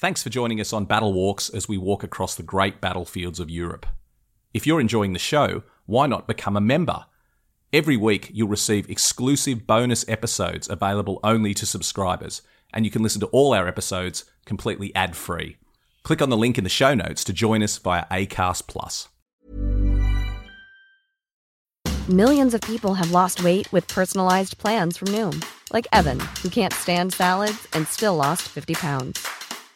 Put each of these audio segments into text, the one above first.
Thanks for joining us on Battle Walks as we walk across the great battlefields of Europe. If you're enjoying the show, why not become a member? Every week, you'll receive exclusive bonus episodes available only to subscribers, and you can listen to all our episodes completely ad free. Click on the link in the show notes to join us via ACAST. Plus. Millions of people have lost weight with personalized plans from Noom, like Evan, who can't stand salads and still lost 50 pounds.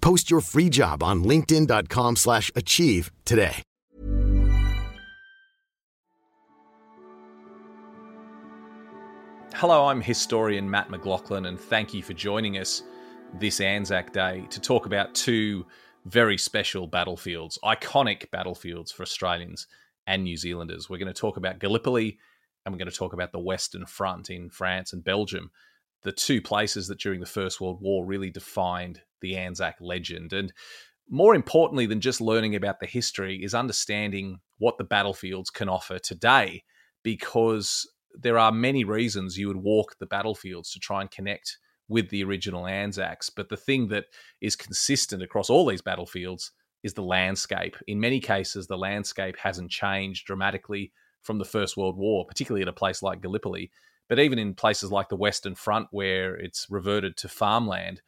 Post your free job on linkedin.com/achieve slash achieve today. Hello, I'm historian Mat McLachlan, and thank you for joining us this Anzac Day to talk about two very special battlefields, iconic battlefields for Australians and New Zealanders. We're going to talk about Gallipoli and we're going to talk about the Western Front in France and Belgium, the two places that during the First World War really defined the Anzac legend. And more importantly than just learning about the history is understanding what the battlefields can offer today, because there are many reasons you would walk the battlefields to try and connect with the original Anzacs. But the thing that is consistent across all these battlefields is the landscape. In many cases, the landscape hasn't changed dramatically from the First World War, particularly at a place like Gallipoli. But even in places like the Western Front, where it's reverted to farmland,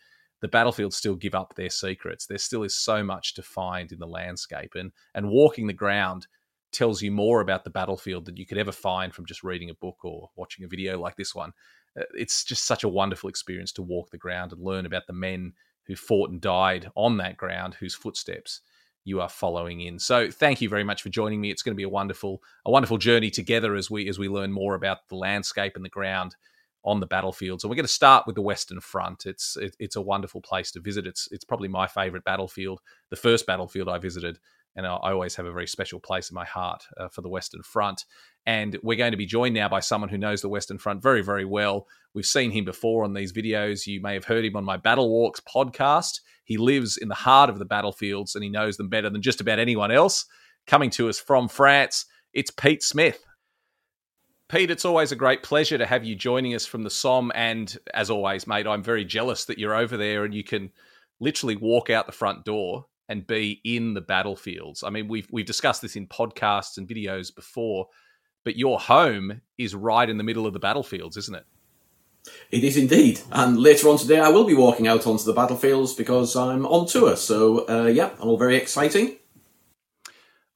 the battlefields still give up their secrets. There still is so much to find in the landscape, and and walking the ground tells you more about the battlefield than you could ever find from just reading a book or watching a video like this one. Uh, It's just such a wonderful experience to walk the ground and learn about the men who fought and died on that ground, whose footsteps you are following in. So thank you very much for joining me. It's going to be a wonderful a wonderful journey together as we as we learn more about the landscape and the ground on the battlefields. And we're going to start with the Western Front. It's it, it's a wonderful place to visit. It's it's probably my favorite battlefield, the first battlefield I visited, and I I always have a very special place in my heart uh, for the Western Front. And we're going to be joined now by someone who knows the Western Front very, very well. We've seen him before on these videos. You may have heard him on my Battle Walks podcast. He lives in the heart of the battlefields and he knows them better than just about anyone else. Coming to us from France, it's Pete Smith. Pete, it's always a great pleasure to have you joining us from the Somme. And as always, mate, I'm very jealous that you're over there and you can literally walk out the front door and be in the battlefields. I mean, we've we've discussed this in podcasts and videos before, but your home is right in the middle of the battlefields, isn't it? It is indeed. And later on today, I will be walking out onto the battlefields because I'm on tour. So, uh, yeah, all very exciting.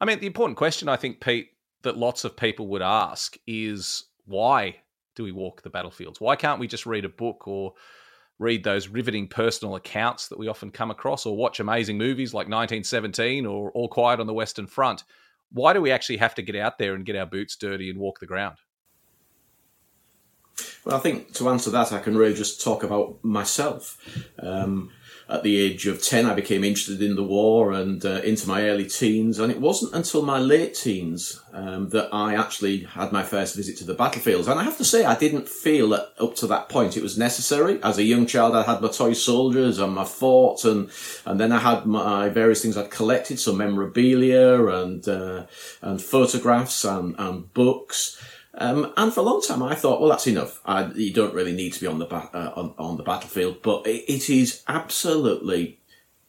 I mean, the important question I think, Pete, that lots of people would ask is why do we walk the battlefields? Why can't we just read a book or read those riveting personal accounts that we often come across or watch amazing movies like 1917 or All Quiet on the Western Front? Why do we actually have to get out there and get our boots dirty and walk the ground? Well, I think to answer that, I can really just talk about myself. Um, at the age of 10, I became interested in the war and uh, into my early teens. And it wasn't until my late teens um, that I actually had my first visit to the battlefields. And I have to say, I didn't feel that up to that point it was necessary. As a young child, I had my toy soldiers and my fort, and, and then I had my various things I'd collected, so memorabilia and, uh, and photographs and, and books. Um, and for a long time, I thought, well, that's enough. I, you don't really need to be on the ba- uh, on, on the battlefield, but it, it is absolutely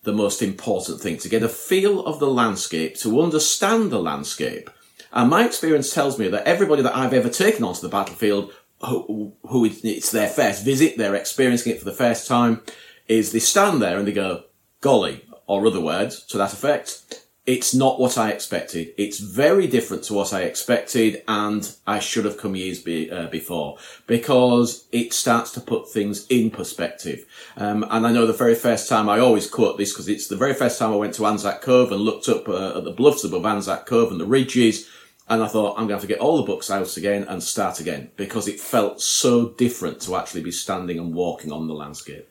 the most important thing to get a feel of the landscape, to understand the landscape. And my experience tells me that everybody that I've ever taken onto the battlefield, who, who it's their first visit, they're experiencing it for the first time, is they stand there and they go, golly, or other words to that effect, it's not what I expected. It's very different to what I expected, and I should have come years be, uh, before because it starts to put things in perspective. Um, and I know the very first time I always quote this because it's the very first time I went to Anzac Cove and looked up uh, at the bluffs above Anzac Cove and the ridges. And I thought, I'm going to have to get all the books out again and start again because it felt so different to actually be standing and walking on the landscape.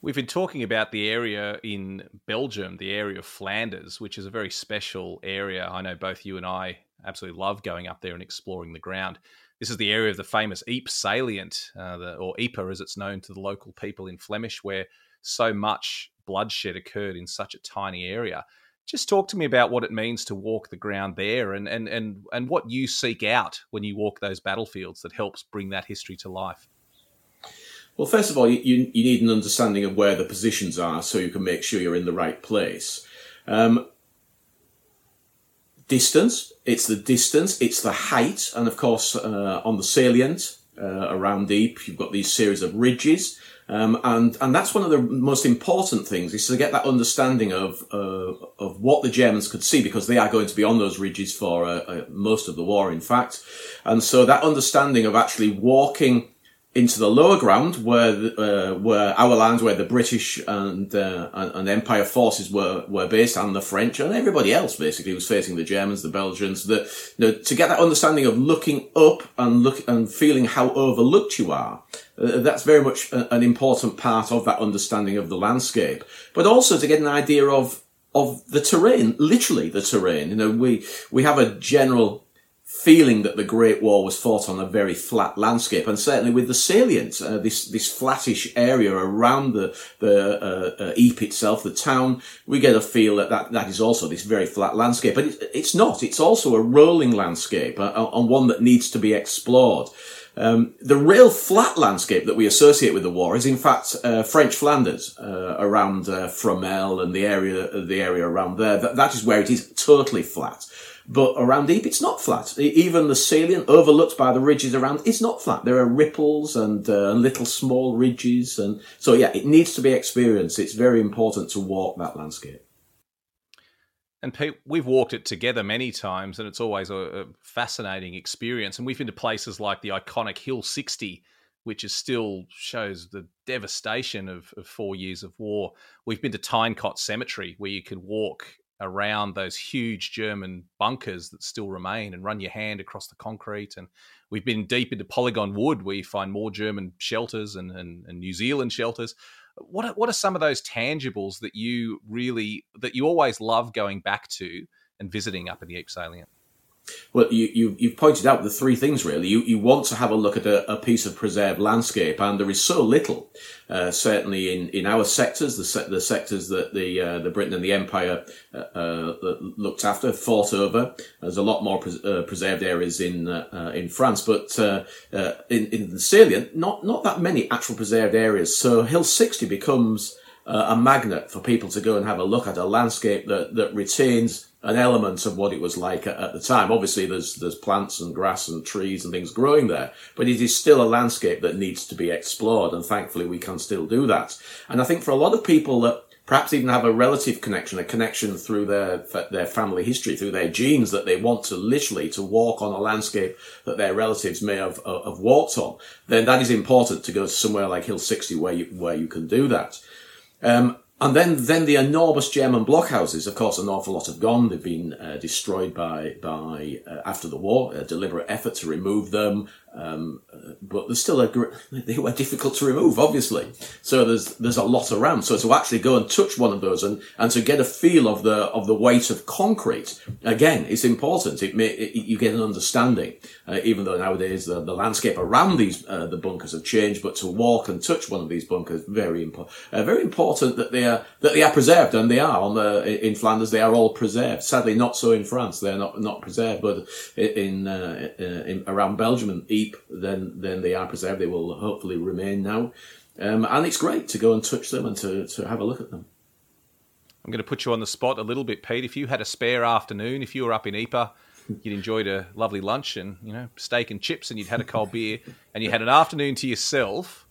We've been talking about the area in Belgium, the area of Flanders, which is a very special area. I know both you and I absolutely love going up there and exploring the ground. This is the area of the famous Ypres salient, uh, the, or Ieper as it's known to the local people in Flemish, where so much bloodshed occurred in such a tiny area. Just talk to me about what it means to walk the ground there and, and, and, and what you seek out when you walk those battlefields that helps bring that history to life. Well, first of all, you, you, need an understanding of where the positions are so you can make sure you're in the right place. Um, distance, it's the distance, it's the height, and of course, uh, on the salient uh, around Ypres, you've got these series of ridges. Um, and and that's one of the most important things is to get that understanding of uh, of what the Germans could see because they are going to be on those ridges for uh, uh, most of the war, in fact. And so that understanding of actually walking into the lower ground where uh, where our lands, where the British and, uh, and Empire forces were were based, and the French and everybody else basically was facing the Germans, the Belgians. The you know, to get that understanding of looking up and look and feeling how overlooked you are. Uh, that's very much a, an important part of that understanding of the landscape, but also to get an idea of of the terrain, literally the terrain. You know, we we have a general feeling that the Great War was fought on a very flat landscape, and certainly with the salient, uh, this this flattish area around the the uh, uh, Ypres itself, the town, we get a feel that that, that is also this very flat landscape, but it, it's not. It's also a rolling landscape, uh, and one that needs to be explored. Um, the real flat landscape that we associate with the war is, in fact, uh, French Flanders uh, around uh, Fromelles and the area the area around there. That, that is where it is totally flat. But around Ypres, it's not flat. Even the salient overlooked by the ridges around, it's not flat. There are ripples and uh, little small ridges. And so, yeah, it needs to be experienced. It's very important to walk that landscape. And Pete, we've walked it together many times, and it's always a, a, fascinating experience. And we've been to places like the iconic Hill 60, which is still shows the devastation of, of four years of war. We've been to Tyne Cot Cemetery, where you can walk around those huge German bunkers that still remain and run your hand across the concrete. And we've been deep into Polygon Wood, where you find more German shelters and, and, and New Zealand shelters. What are, what are some of those tangibles that you really that you always love going back to and visiting up in the Ypres Salient? Well, you, you, you've pointed out the three things really. You, you want to have a look at a, a piece of preserved landscape, and there is so little, uh, certainly in, in our sectors, the, se- the sectors that the, uh, the Britain and the Empire uh, uh looked after, fought over. There's a lot more pres- uh, preserved areas in uh, in France, but in, in the salient, not, not that many actual preserved areas. So Hill 60 becomes a magnet for people to go and have a look at a landscape that, that retains an element of what it was like at, at, the time. Obviously, there's there's plants and grass and trees and things growing there, but it is still a landscape that needs to be explored, and thankfully, we can still do that. And I think for a lot of people that perhaps even have a relative connection, a connection through their their family history, through their genes, that they want to literally to walk on a landscape that their relatives may have have walked on, then that is important to go somewhere like Hill 60 where you where you can do that. Um, and then, then the enormous German blockhouses, of course, an awful lot have gone. They've been uh, destroyed by, by uh, after the war, a deliberate effort to remove them. Um, but there's still a they were difficult to remove, obviously. So there's there's a lot around. So to actually go and touch one of those and, and to get a feel of the of the weight of concrete again, it's important. It, may, it you get an understanding, uh, even though nowadays the, the landscape around these uh, the bunkers have changed. But to walk and touch one of these bunkers very important. Uh, very important that they are that they are preserved, and they are on the in Flanders. They are all preserved. Sadly, not so in France. They're not not preserved, but in, uh, in around Belgium and then then they are preserved. They will hopefully remain now, um, and it's great to go and touch them and to to have a look at them. I'm going to put you on the spot a little bit, Pete. If you had a spare afternoon, if you were up in Ypres, you'd enjoyed a lovely lunch and you know steak and chips, and you'd had a cold beer, and you had an afternoon to yourself.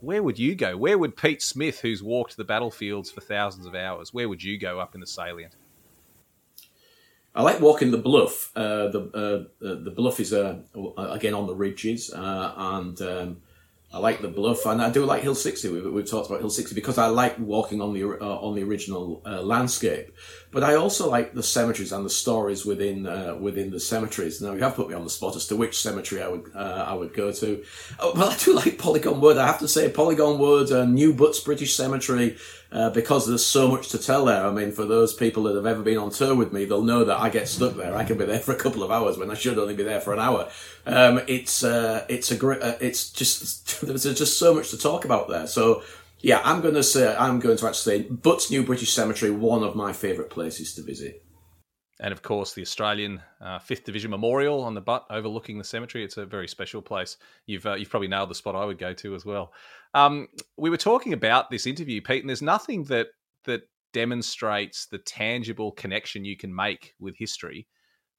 Where would you go? Where would Pete Smith, who's walked the battlefields for thousands of hours, where would you go up in the salient? I like walking the bluff. Uh, the uh, the bluff is uh, again on the ridges, uh, and um, I like the bluff, and I do like Hill 60. We've, we've talked about Hill 60 because I like walking on the uh, on the original uh, landscape. But I also like the cemeteries and the stories within uh, within the cemeteries. Now you have put me on the spot as to which cemetery I would uh, I would go to. Oh, well, I do like Polygon Wood. I have to say Polygon Wood, uh, New Buttes British Cemetery, uh, because there's so much to tell there. I mean, for those people that have ever been on tour with me, they'll know that I get stuck there. I can be there for a couple of hours when I should only be there for an hour. Um, it's uh, it's a great. Uh, it's just there's just so much to talk about there. So yeah, I'm going to say I'm going to actually say Buttes New British Cemetery, one of my favourite places to visit. And of course, the Australian uh, Fifth Division Memorial on the Butte overlooking the cemetery. It's a very special place. You've uh, you've probably nailed the spot I would go to as well. Um, we were talking about this interview, Pete, and there's nothing that that demonstrates the tangible connection you can make with history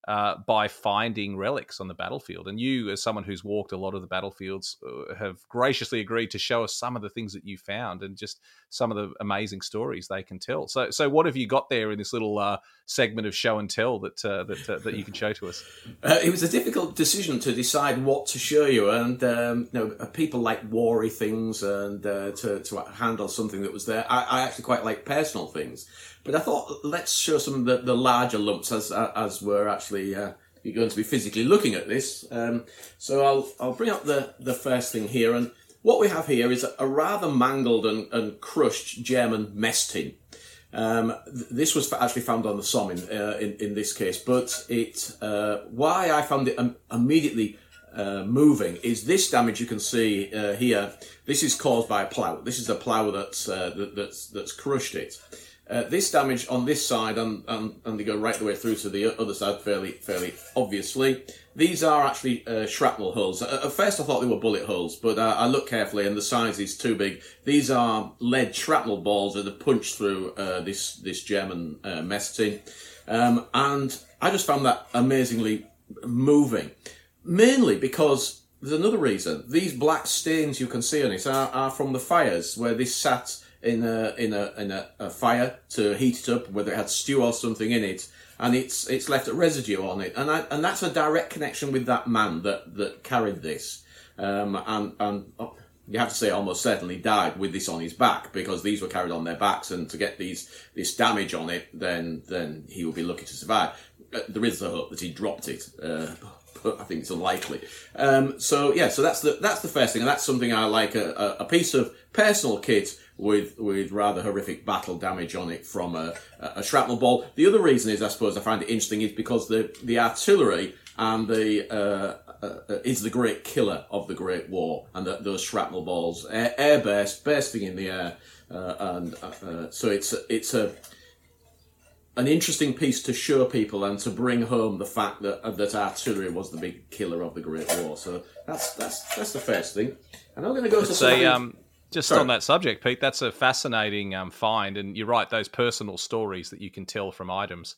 uh, by finding relics on the battlefield. And you, as someone who's walked a lot of the battlefields, uh, have graciously agreed to show us some of the things that you found and just some of the amazing stories they can tell. So, so what have you got there in this little uh, segment of show and tell that uh, that uh, that you can show to us? It was a difficult decision to decide what to show you, and um, you know, people like wary things and to to handle something that was there. I, I actually quite like personal things. But I thought let's show some of the, the larger lumps as as we're actually uh, going to be physically looking at this. Um, so I'll I'll bring up the the first thing here, and what we have here is a, rather mangled and, and crushed German mess tin. Um, th- this was actually found on the Somme in, uh, in, in, this case, but it uh, why I found it um, immediately uh, moving is this damage you can see uh, here. This is caused by a plough. This is a plough that's uh, that, that's that's crushed it. Uh, this damage on this side, and, and, and they go right the way through to the other side fairly fairly obviously. These are actually uh, shrapnel holes. At first I thought they were bullet holes, but uh, I looked carefully and the size is too big. These are lead shrapnel balls that have punched through uh, this, this German uh, mess tin. Um, and I just found that amazingly moving. Mainly because there's another reason. These black stains you can see on it are, are from the fires where this sat in a in a in a, a, fire to heat it up, whether it had stew or something in it, and it's it's left a residue on it, and I, and that's a direct connection with that man that that carried this, um, and and. Oh, you have to say almost certainly died with this on his back because these were carried on their backs and to get these this damage on it then then he would be lucky to survive uh, there is a hope that he dropped it uh, but I think it's unlikely. Um, so yeah, so that's the that's the first thing, and that's something I like a, a, piece of personal kit with with rather horrific battle damage on it from a, a shrapnel ball. The other reason is, I suppose, I find it interesting is because the the artillery and the uh, uh, is the great killer of the Great War, and the, those shrapnel balls, air, air burst, bursting in the air, uh, and uh, uh, so it's it's a an interesting piece to show people and to bring home the fact that uh, that artillery was the big killer of the Great War. So that's that's that's the first thing. And I'm going to go to say um, just Sorry. on that subject, Pete. That's a fascinating um, find, and you're right. Those personal stories that you can tell from items,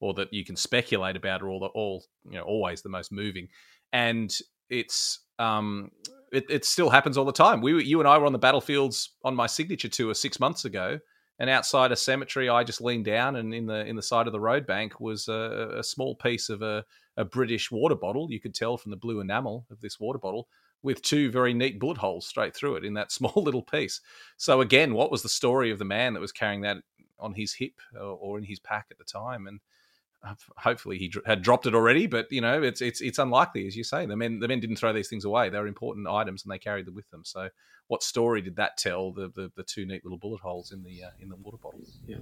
or that you can speculate about, are all the, all you know always the most moving. And it's um, it, it still happens all the time. We you and I were on the battlefields on my signature tour six months ago and outside a cemetery, I just leaned down, and in the in the side of the road bank was a, a small piece of a, a, British water bottle. You could tell from the blue enamel of this water bottle, with two very neat bullet holes straight through it in that small little piece. So again, what was the story of the man that was carrying that on his hip or, or in his pack at the time? And hopefully he had dropped it already, but you know it's it's it's unlikely, as you say. The men the men didn't throw these things away; they were important items, and they carried them with them. So, what story did that tell? The the, the two neat little bullet holes in the uh, in the water bottle. Yeah,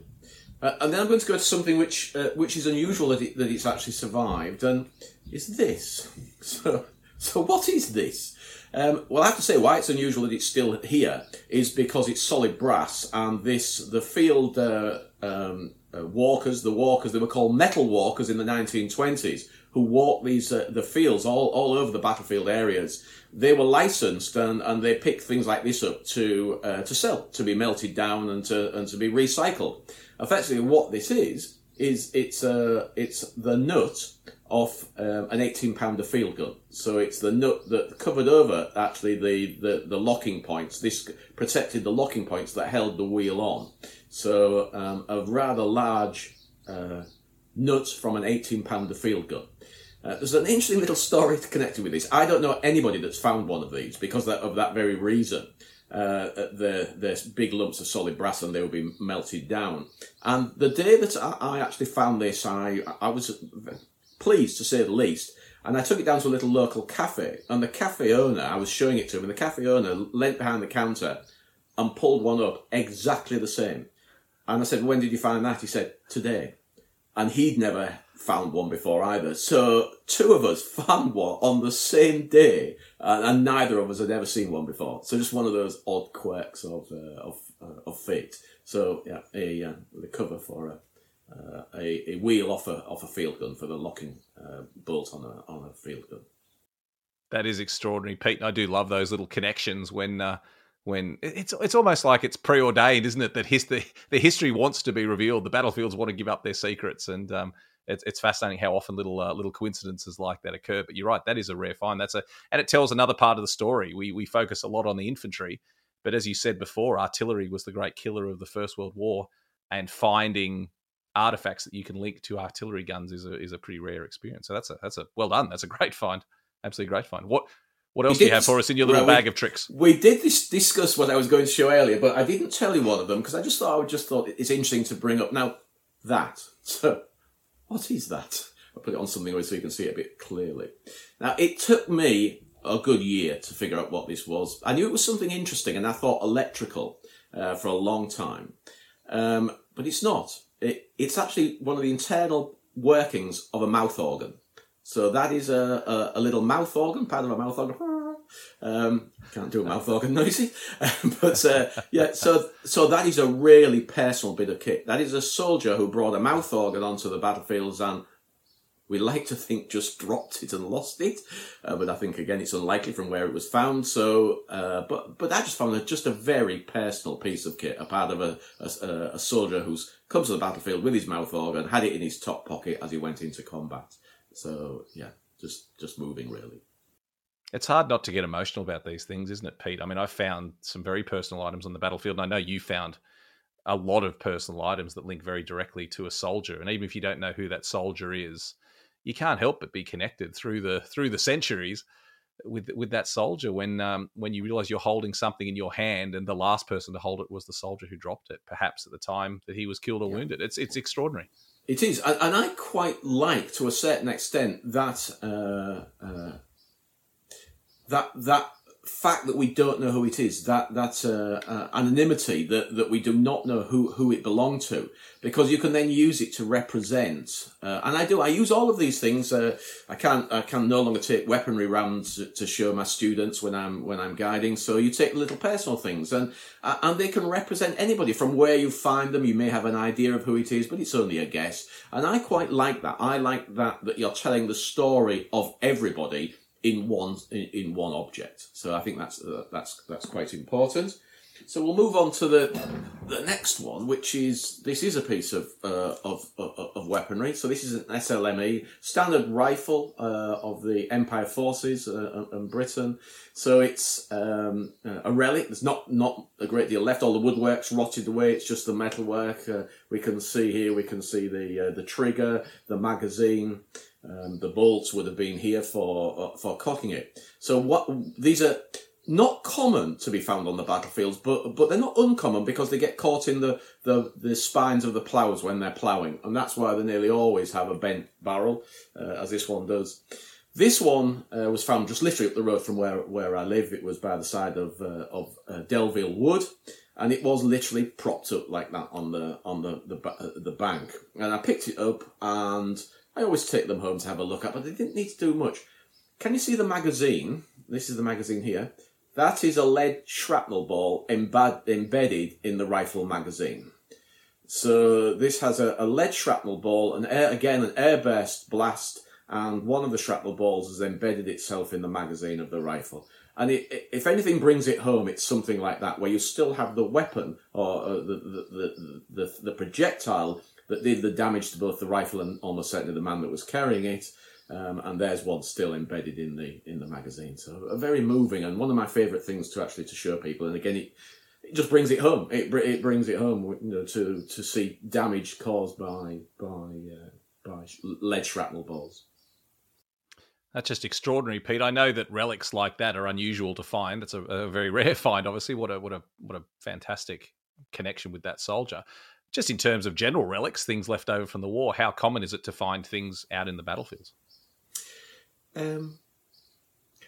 uh, and then I'm going to go to something which uh, which is unusual that it, that it's actually survived, and is this. So so what is this? Um, well, I have to say why it's unusual that it's still here is because it's solid brass, and this the field uh, um, uh, walkers, the walkers, they were called metal walkers in the 1920s, who walked these uh, the fields all, all over the battlefield areas. They were licensed and, and they picked things like this up to uh, to sell, to be melted down and to and to be recycled. Effectively, what this is is it's uh, it's the nut of um, an 18 pounder field gun. So it's the nut that covered over actually the, the, the locking points. This protected the locking points that held the wheel on. So um, a rather large uh, nuts from an 18 pounder field gun. Uh, there's an interesting little story connected with this. I don't know anybody that's found one of these because of that very reason. Uh, they're, they're big lumps of solid brass and they will be melted down. And the day that I, I actually found this, I, I was pleased to say the least. And I took it down to a little local cafe. And the cafe owner, I was showing it to him, and the cafe owner leant behind the counter and pulled one up exactly the same. And I said, When did you find that? He said, Today. And he'd never found one before either. So two of us found one on the same day, and, and neither of us had ever seen one before. So just one of those odd quirks of uh, of uh, of fate. So yeah, a uh, the cover for a. Uh, a, a wheel off a off a field gun for the locking uh, bolt on a on a field gun. That is extraordinary, Pete. I do love those little connections when uh, when it's it's almost like it's preordained, isn't it? That his, the, the history wants to be revealed. The battlefields want to give up their secrets, and um, it's, it's fascinating how often little uh, little coincidences like that occur. But you're right, that is a rare find. That's a and it tells another part of the story. We we focus a lot on the infantry, but as you said before, artillery was the great killer of the First World War, and finding artifacts that you can link to artillery guns is a is a pretty rare experience. So that's a that's a well done. That's a great find. Absolutely great find. What what else do you have for us in your little bag of tricks? We did this, discuss what I was going to show earlier, but I didn't tell you one of them because I just thought I would just thought it's interesting to bring up. Now that so, what is that? I'll put it on something so you can see it a bit clearly. Now it took me a good year to figure out what this was. I knew it was something interesting, and I thought electrical uh, for a long time, um, but it's not. It, it's actually one of the internal workings of a mouth organ. So that is a, a, a little mouth organ, part of a mouth organ. Um, can't do a mouth organ noisy, but uh, yeah. So so that is a really personal bit of kit. That is a soldier who brought a mouth organ onto the battlefields and we like to think just dropped it and lost it, uh, but I think again it's unlikely from where it was found. So, uh, but but I just found it just a very personal piece of kit, a part of a, a, a soldier who's come to the battlefield with his mouth organ, had it in his top pocket as he went into combat. So yeah, just just moving really. It's hard not to get emotional about these things, isn't it, Pete? I mean, I found some very personal items on the battlefield, and I know you found a lot of personal items that link very directly to a soldier. And even if you don't know who that soldier is, you can't help but be connected through the through the centuries with with that soldier when um, when you realize you're holding something in your hand and the last person to hold it was the soldier who dropped it perhaps at the time that he was killed or yeah. wounded it's it's extraordinary it is, and, and, I quite like, to a certain extent, that uh, uh, that that fact that we don't know who it is, that that uh, uh, anonymity, that, that we do not know who, who it belonged to, because you can then use it to represent. Uh, and I do. I use all of these things. Uh, I can't—I can no longer take weaponry rounds to show my students when I'm when I'm guiding. So you take little personal things, and uh, and they can represent anybody from where you find them. You may have an idea of who it is, but it's only a guess. And I quite like that. I like that that you're telling the story of everybody in one in, in one object. So I think that's uh, that's that's quite important. So we'll move on to the the next one, which is this is a piece of uh, of, of, of weaponry. So this is an SMLE standard rifle uh, of the Empire forces uh, and Britain. So it's um, a relic. There's not not a great deal left. All the woodwork's rotted away. It's just the metalwork. Uh, we can see here. We can see the uh, the trigger, the magazine. Um, the bolts would have been here for uh, for cocking it. So what these are not common to be found on the battlefields, but but they're not uncommon because they get caught in the the, the spines of the ploughs when they're ploughing, and that's why they nearly always have a bent barrel, uh, as this one does. This one uh, was found just literally up the road from where where I live. It was by the side of uh, of uh, Delville Wood, and it was literally propped up like that on the on the the, uh, the bank. And I picked it up and I always take them home to have a look at, but they didn't need to do much. Can you see the magazine? This is the magazine here. That is a lead shrapnel ball embed- embedded in the rifle magazine. So this has a, a lead shrapnel ball, and again an airburst blast, and one of the shrapnel balls has embedded itself in the magazine of the rifle. And it, it, if anything brings it home, it's something like that, where you still have the weapon or uh, the, the, the, the, the projectile that did the damage to both the rifle and almost certainly the man that was carrying it. Um, and there's one still embedded in the in the magazine. So a very moving and one of my favourite things to actually to show people. And again, it, it just brings it home. It it brings it home you know, to to see damage caused by by uh, by lead shrapnel balls. That's just extraordinary, Pete. I know that relics like that are unusual to find. That's a, a, very rare find, obviously. What a what a what a fantastic connection with that soldier. Just in terms of general relics, things left over from the war, how common is it to find things out in the battlefields? Um,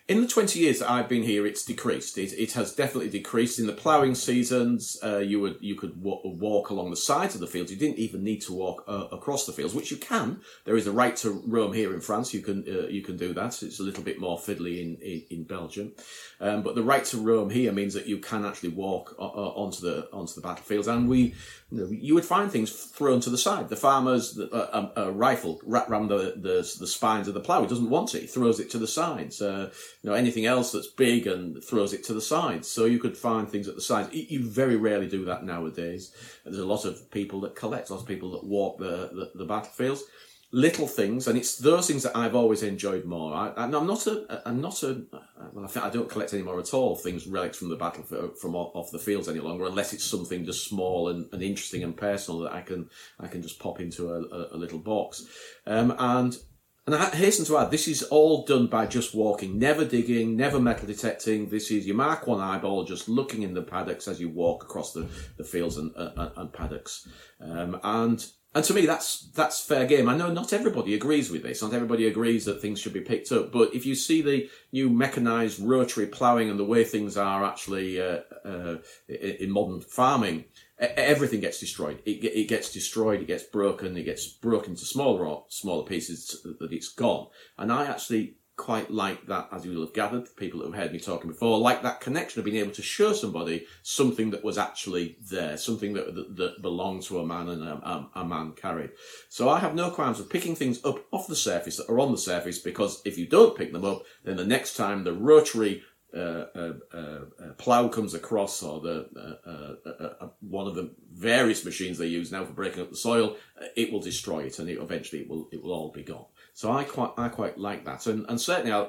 in the 20 years that I've been here, it's decreased. It, it has definitely decreased. In the ploughing seasons, uh, you would you could w- walk along the sides of the fields. You didn't even need to walk uh, across the fields, which you can. There is a right to roam here in France. You can uh, you can do that. It's a little bit more fiddly in in, in Belgium, um, but the right to roam here means that you can actually walk uh, uh, onto the onto the battlefields. And we you, know, you would find things thrown to the side. The farmer's a, a, rifle wrapped around the, the, the spines of the plough. He doesn't want it. He throws it to the sides. You know, anything else that's big and throws it to the sides. So you could find things at the sides. You very rarely do that nowadays. There's a lot of people that collect, lots of people that walk the, the, the battlefields little things, and it's those things that I've always enjoyed more. I, am not a, I'm not a, well, I I don't collect anymore at all things relics from the battle from off the fields any longer, unless it's something just small and, and interesting and personal that I can I can just pop into a, a, a little box. Um, and and I hasten to add, this is all done by just walking, never digging, never metal detecting. This is you mark one eyeball, just looking in the paddocks as you walk across the, the fields and, uh, and paddocks. Um, and and to me, that's that's fair game. I know not everybody agrees with this. Not everybody agrees that things should be picked up. But if you see the new mechanised rotary ploughing and the way things are actually uh, uh, in modern farming, everything gets destroyed. It, it gets destroyed. It gets broken. It gets broken to smaller smaller pieces that it's gone. And I actually quite like that, as you will have gathered, people that have heard me talking before, like that connection of being able to show somebody something that was actually there, something that that, that belonged to a man and a, a, a, man carried. So I have no qualms of picking things up off the surface that are on the surface, because if you don't pick them up, then the next time the rotary uh, uh, uh, plow comes across, or the uh, uh, uh, one of the various machines they use now for breaking up the soil, it will destroy it, and it, eventually it will it will all be gone. So I quite I quite like that, and and certainly I,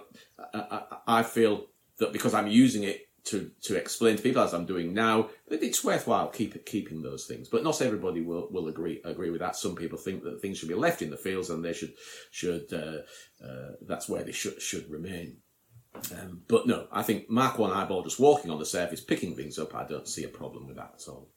I, I feel that because I'm using it to to explain to people as I'm doing now, that it's worthwhile keep keeping those things. But not everybody will, will agree agree with that. Some people think that things should be left in the fields and they should should uh, uh, that's where they should should remain. Um, but no, I think Mark One eyeball just walking on the surface, picking things up. I don't see a problem with that at all.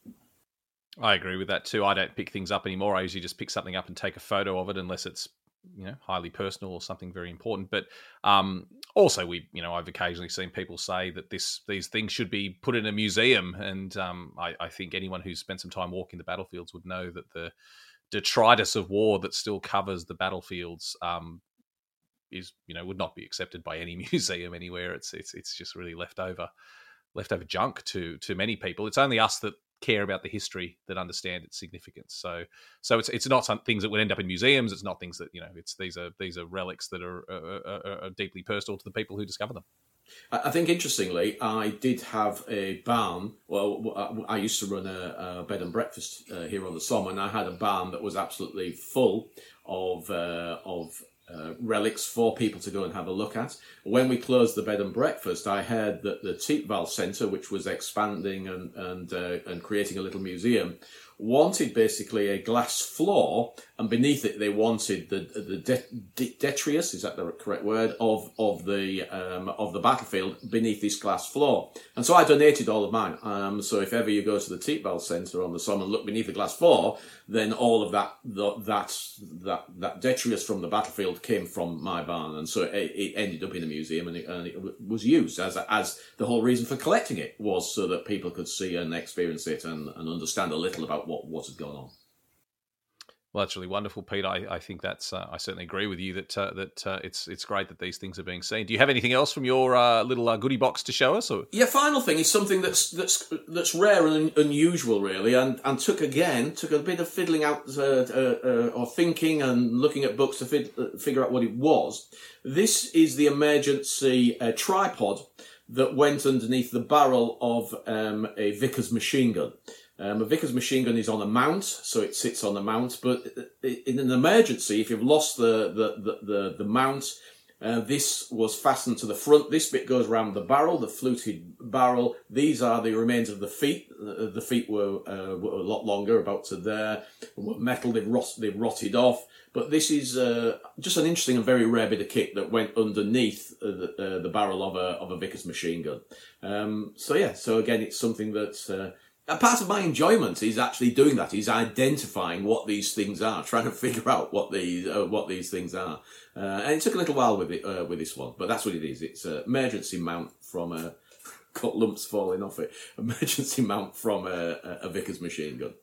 I agree with that too. I don't pick things up anymore. I usually just pick something up and take a photo of it, unless it's you know highly personal or something very important. But um, also, we you know I've occasionally seen people say that this these things should be put in a museum, and um, I, I, think anyone who's spent some time walking the battlefields would know that the detritus of war that still covers the battlefields um, is you know would not be accepted by any museum anywhere. It's it's it's just really left over leftover junk to to many people. It's only us that care about the history that understand its significance. So, so it's it's not some things that would end up in museums. It's not things that you know. It's these are these are relics that are, are, are deeply personal to the people who discover them. I think interestingly, I did have a barn. Well, I used to run a, a bed and breakfast uh, here on the Somme, and I had a barn that was absolutely full of uh, of uh, relics for people to go and have a look at. When we closed the bed and breakfast, I heard that the Thiepval Centre, which was expanding and and uh, and creating a little museum, wanted basically a glass floor, and beneath it they wanted the the de- de- detritus is that the correct word of of the um, of the battlefield beneath this glass floor. And so I donated all of mine. Um, so if ever you go to the Thiepval Centre on the Somme and look beneath the glass floor, then all of that the, that that that detritus from the battlefield came from my barn, and so it, it ended up in a museum and it, and it was used as as the whole reason for collecting it was so that people could see and experience it and, and understand a little about what, what had gone on. Well, that's really wonderful, Pete. I, I think that's uh, I certainly agree with you that uh, that uh, it's it's great that these things are being seen. Do you have anything else from your uh, little uh, goodie box to show us? Or? Yeah, final thing is something that's that's that's rare and unusual, really, and and took again took a bit of fiddling out uh, or thinking and looking at books to fid- figure out what it was. This is the emergency tripod that went underneath the barrel of um, a Vickers machine gun. Um, a Vickers machine gun is on a mount, so it sits on the mount. But in an emergency, if you've lost the the the, the, the mount, Uh, this was fastened to the front. This bit goes around the barrel, the fluted barrel. These are the remains of the feet. Uh, the feet were, uh, were, a lot longer, about to there. Metal, they've, rot, they'd rotted off. But this is uh, just an interesting and very rare bit of kit that went underneath uh, the, uh, the, barrel of a, of a Vickers machine gun. Um, so yeah, so again, it's something that a part of my enjoyment is actually doing that. Is identifying what these things are, trying to figure out what these uh, what these things are. Uh, and it took a little while with it uh, with this one, but that's what it is. It's an emergency mount from a got lumps falling off it. Emergency mount from a, a Vickers machine gun.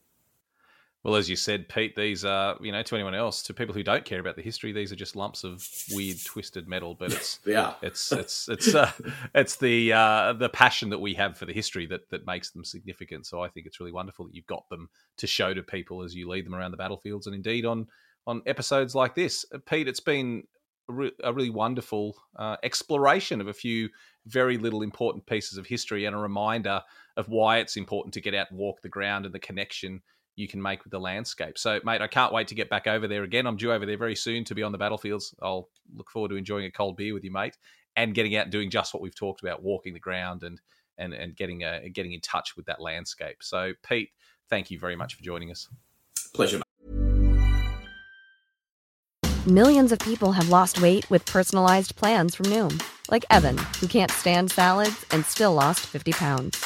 Well, as you said, Pete, these are you know to anyone else, to people who don't care about the history, these are just lumps of weird, twisted metal. But it's yeah, it's it's it's uh, it's the uh, the passion that we have for the history that that makes them significant. So I think it's really wonderful that you've got them to show to people as you lead them around the battlefields, and indeed on on episodes like this, uh, Pete. It's been a, re- a really wonderful uh, exploration of a few very little important pieces of history and a reminder of why it's important to get out and walk the ground and the connection you can make with the landscape. So, mate, I can't wait to get back over there again. I'm due over there very soon to be on the battlefields. I'll look forward to enjoying a cold beer with you, mate, and getting out and doing just what we've talked about, walking the ground and and and getting uh, getting in touch with that landscape. So, Pete, thank you very much for joining us. Pleasure. Millions of people have lost weight with personalized plans from Noom, like Evan, who can't stand salads and still lost 50 pounds.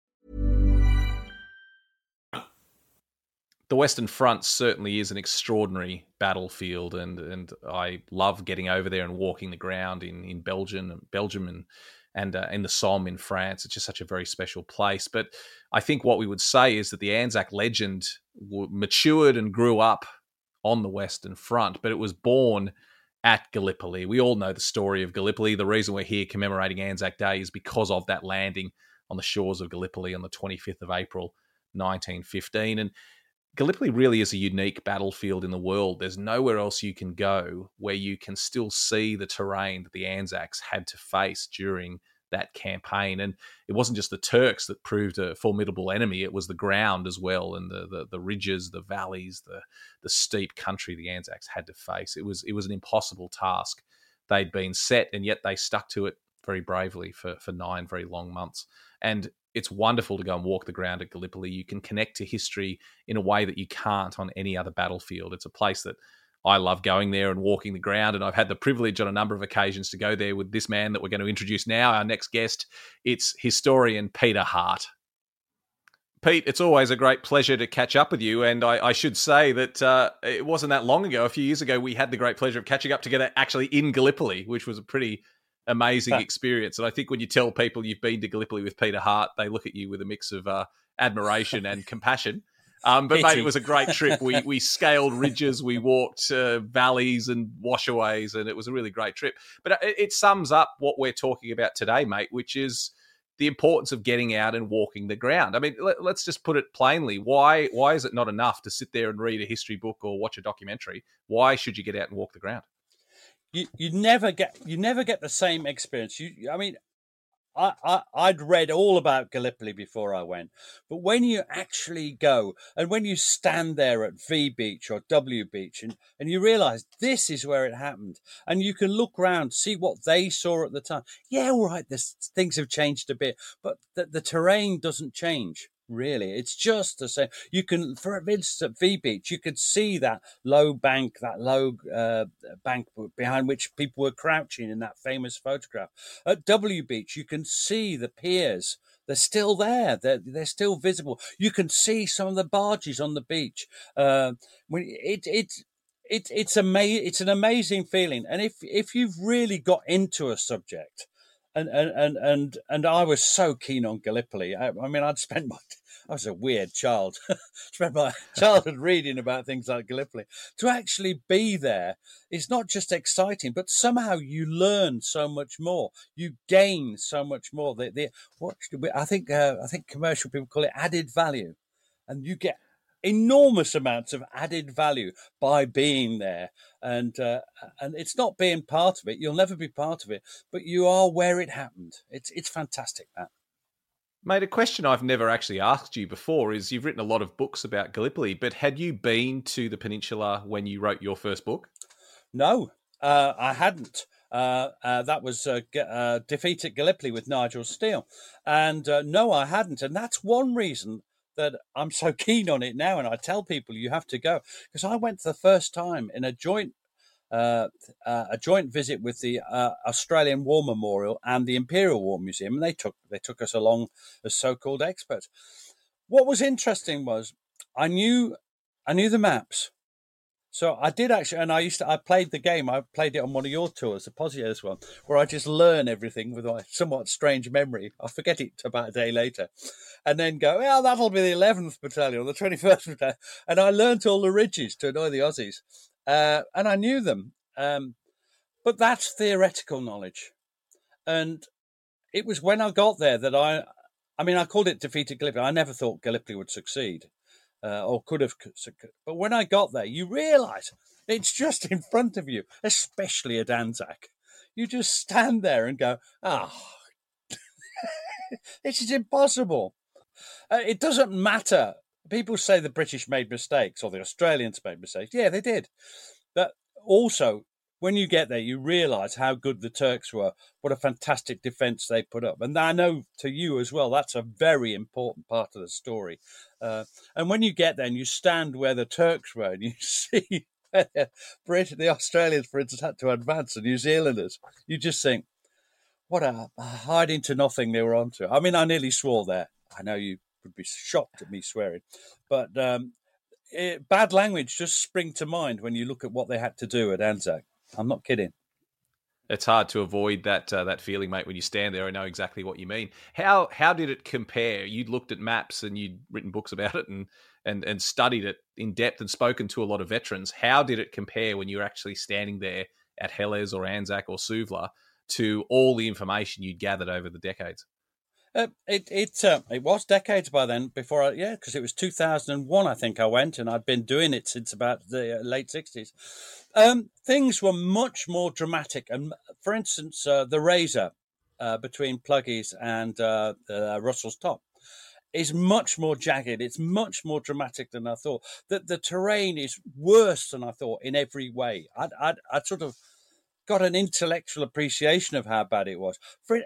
The Western Front certainly is an extraordinary battlefield, and and I love getting over there and walking the ground in in Belgium, Belgium, and and uh, in the Somme in France. It's just such a very special place. But I think what we would say is that the Anzac legend matured and grew up on the Western Front, but it was born at Gallipoli. We all know the story of Gallipoli. The reason we're here commemorating Anzac Day is because of that landing on the shores of Gallipoli on the 25th of April, 1915. And Gallipoli really is a unique battlefield in the world. There's nowhere else you can go where you can still see the terrain that the Anzacs had to face during that campaign. And it wasn't just the Turks that proved a formidable enemy; it was the ground as well, and the the, the ridges, the valleys, the the steep country the Anzacs had to face. It was it was an impossible task. They'd been set, and yet they stuck to it very bravely for for nine very long months. And it's wonderful to go and walk the ground at Gallipoli. You can connect to history in a way that you can't on any other battlefield. It's a place that I love going there and walking the ground. And I've had the privilege on a number of occasions to go there with this man that we're going to introduce now, our next guest. It's historian Peter Hart. Pete, it's always a great pleasure to catch up with you. And I, I should say that uh, it wasn't that long ago, a few years ago, we had the great pleasure of catching up together actually in Gallipoli, which was a pretty amazing experience. And I think when you tell people you've been to Gallipoli with Peter Hart, they look at you with a mix of uh, admiration and compassion. Um, but mate, it was a great trip. We we scaled ridges, we walked uh, valleys and washaways, and it was a really great trip. But it, it sums up what we're talking about today, mate, which is the importance of getting out and walking the ground. I mean, let, us just put it plainly. Why why is it not enough to sit there and read a history book or watch a documentary? Why should you get out and walk the ground? You you never get you never get the same experience. You, I mean, I, I I'd read all about Gallipoli before I went, but when you actually go and when you stand there at V Beach or W Beach and and you realise this is where it happened, and you can look around see what they saw at the time. Yeah, all right, this things have changed a bit, but the, the terrain doesn't change really. It's just the same. You can, for instance, at V Beach, you could see that low bank, that low uh, bank behind which people were crouching in that famous photograph. At W Beach, you can see the piers. They're still there. They're, they're still visible. You can see some of the barges on the beach. Uh, it, it, it, it's ama- It's an amazing feeling. And if, if you've really got into a subject, and and and and I was so keen on Gallipoli. I, I mean, I'd spent my I was a weird child. spent my childhood reading about things like Gallipoli. To actually be there is not just exciting, but somehow you learn so much more. You gain so much more. The, the what I think uh, I think commercial people call it added value, and you get enormous amounts of added value by being there and uh, and it's not being part of it you'll never be part of it but you are where it happened it's it's fantastic that Mate, a question I've never actually asked you before is you've written a lot of books about Gallipoli, but had you been to the peninsula when you wrote your first book? No, uh, I hadn't. Uh, uh, that was uh, uh Defeat at Gallipoli with Nigel Steel. And uh, no, I hadn't. And that's one reason that I'm so keen on it now, and I tell people you have to go because I went the first time in a joint uh, uh, a joint visit with the uh, Australian War Memorial and the Imperial War Museum, and they took they took us along as so-called experts. What was interesting was I knew I knew the maps, so I did actually, and I used to I played the game. I played it on one of your tours, the Pozières one, where I just learn everything with my somewhat strange memory. I forget it about a day later and then go, well, that'll be the 11th Battalion or the 21st Battalion. And I learnt all the ridges to annoy the Aussies. Uh, and I knew them. Um, but that's theoretical knowledge. And it was when I got there that I, I mean, I called it Defeat at Gallipoli. I never thought Gallipoli would succeed uh, or could have. But when I got there, you realize it's just in front of you, especially at Anzac. You just stand there and go, oh, this is impossible. Uh, it doesn't matter. People say the British made mistakes or the Australians made mistakes. Yeah, they did. But also, when you get there, you realise how good the Turks were. What a fantastic defence they put up. And I know to you as well, that's a very important part of the story. Uh, and when you get there and you stand where the Turks were and you see British, the Australians, for instance, had to advance, the New Zealanders, you just think, what a hiding to nothing they were onto. I mean, I nearly swore there. I know you would be shocked at me swearing, but um, it, bad language just spring to mind when you look at what they had to do at Anzac. I'm not kidding. It's hard to avoid that uh, that feeling, mate. When you stand there, I know exactly what you mean. How how did it compare? You'd looked at maps and you'd written books about it and and and studied it in depth and spoken to a lot of veterans. How did it compare when you were actually standing there at Helles or Anzac or Suvla to all the information you'd gathered over the decades? Uh, it it uh, it was decades by then. Before I yeah, because it was two thousand and one. I think I went, and I'd been doing it since about the uh, late sixties. Um, things were much more dramatic, and for instance, uh, the razor uh, between Plugge's and uh, Russell's Top is much more jagged. It's much more dramatic than I thought. That the terrain is worse than I thought in every way. I'd, I'd, I'd sort of got an intellectual appreciation of how bad it was. For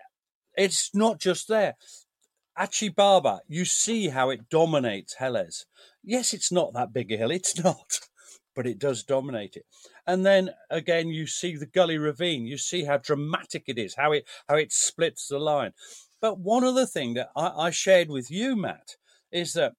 it's not just there. Achi Baba, you see how it dominates Helles. Yes, it's not that big a hill, it's not, but it does dominate it. And then again, you see the Gully Ravine. You see how dramatic it is, how it how it splits the line. But one other thing that I, I shared with you, Matt, is that,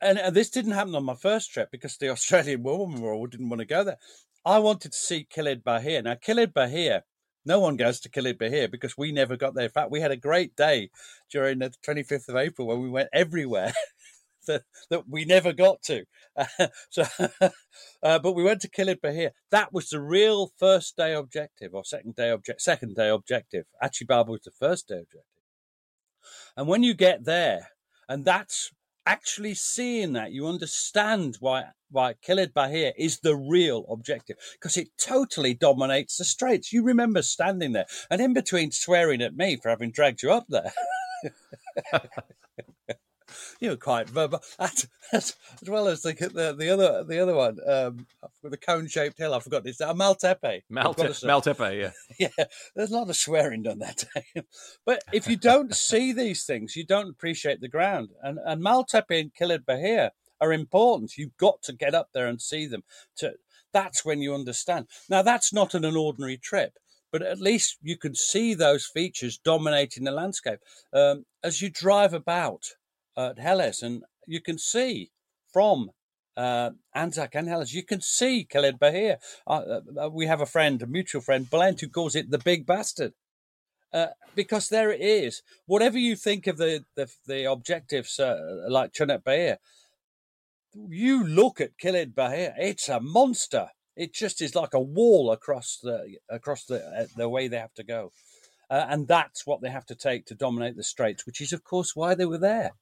and, this didn't happen on my first trip because the Australian Memorial didn't want to go there. I wanted to see Kilid Bahir. Now, Kilid Bahir no one goes to Kilid Bahir because we never got there. In fact, we had a great day during the 25th of April when we went everywhere. that, that we never got to. Uh, so, uh, but we went to Kilid Bahir. That was the real first day objective or second day object, second day objective. Achi Baba was the first day objective. And when you get there, and that's actually seeing that, you understand why why Kilid Bahir is the real objective because it totally dominates the straits. You remember standing there and in between swearing at me for having dragged you up there. you were quite verbal, as, as, well as the, the, the other the other one, um, with the cone shaped hill. I forgot this. Uh, Maltepe. Malte- Maltepe, yeah, yeah. There's a lot of swearing done that day, but if you don't see these things, you don't appreciate the ground. And and Maltepe and Kilid Bahir are important. You've got to get up there and see them. To that's when you understand. Now that's not an ordinary trip but at least you can see those features dominating the landscape um, as you drive about at Helles, and you can see from uh, Anzac and Helles, you can see Kilid Bahir. Uh, uh, we have a friend, a mutual friend, Bulent, who calls it the big bastard. Uh, because there it is. Whatever you think of the the, the objectives uh, like Chunuk Bair, you look at Kilid Bahir, it's a monster. It just is like a wall across the across the uh, the way they have to go, and that's what they have to take to dominate the straits, which is of course why they were there.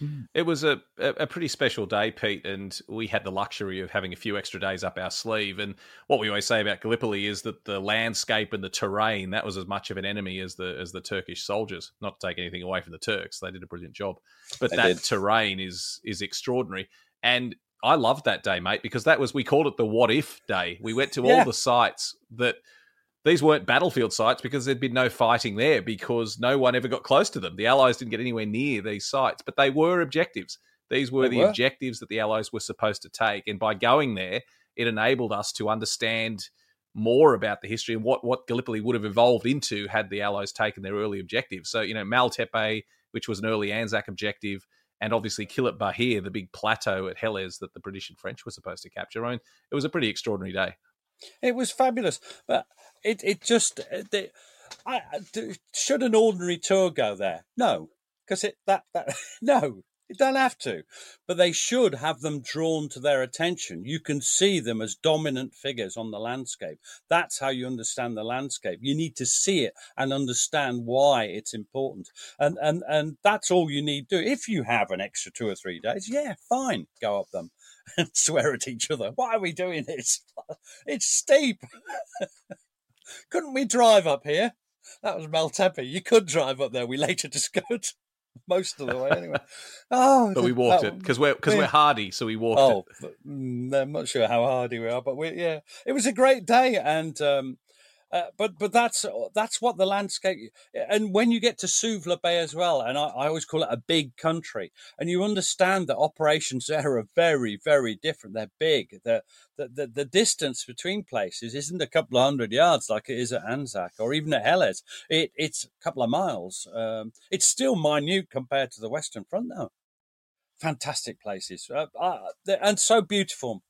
Mm. It was a, a pretty special day, Pete, and we had the luxury of having a few extra days up our sleeve. And what we always say about Gallipoli is that the landscape and the terrain that was as much of an enemy as the as the Turkish soldiers. Not to take anything away from the Turks, they did a brilliant job, but they that did. terrain is is extraordinary. And I loved that day, mate, because that was we called it the what if day. We went to yeah. all the sites that these weren't battlefield sites because there'd been no fighting there because no one ever got close to them. The Allies didn't get anywhere near these sites, but they were objectives. These were they the were. objectives that the Allies were supposed to take, and by going there, it enabled us to understand more about the history and what what Gallipoli would have evolved into had the Allies taken their early objectives. So you know Maltepe, which was an early Anzac objective and obviously Kilid Bahir, the big plateau at Helles that the British and French were supposed to capture. I mean, it was a pretty extraordinary day. It was fabulous, but it it just uh, the, I, should an ordinary tour go there? No, because it that that no, you don't have to, but they should have them drawn to their attention. You can see them as dominant figures on the landscape. That's how you understand the landscape. You need to see it and understand why it's important. And and and that's all you need to do. If you have an extra two or three days, yeah, fine, go up them and swear at each other. Why are we doing this? It's steep. Couldn't we drive up here? That was Maltepe. You could drive up there. We later discovered most of the way anyway. Oh, but we walked that, it because we're because we're hardy, so we walked oh, it. Mm, I'm not sure how hardy we are, but we yeah, it was a great day, and um, uh, but but that's that's what the landscape and when you get to Suvla Bay as well, and I, I, always call it a big country, and you understand that operations there are very very different. They're big. The the, the, the distance between places isn't a couple of hundred yards like it is at Anzac or even at Helles. It, it's a couple of miles. Um, it's still minute compared to the Western Front though. Fantastic places uh, uh, and so beautiful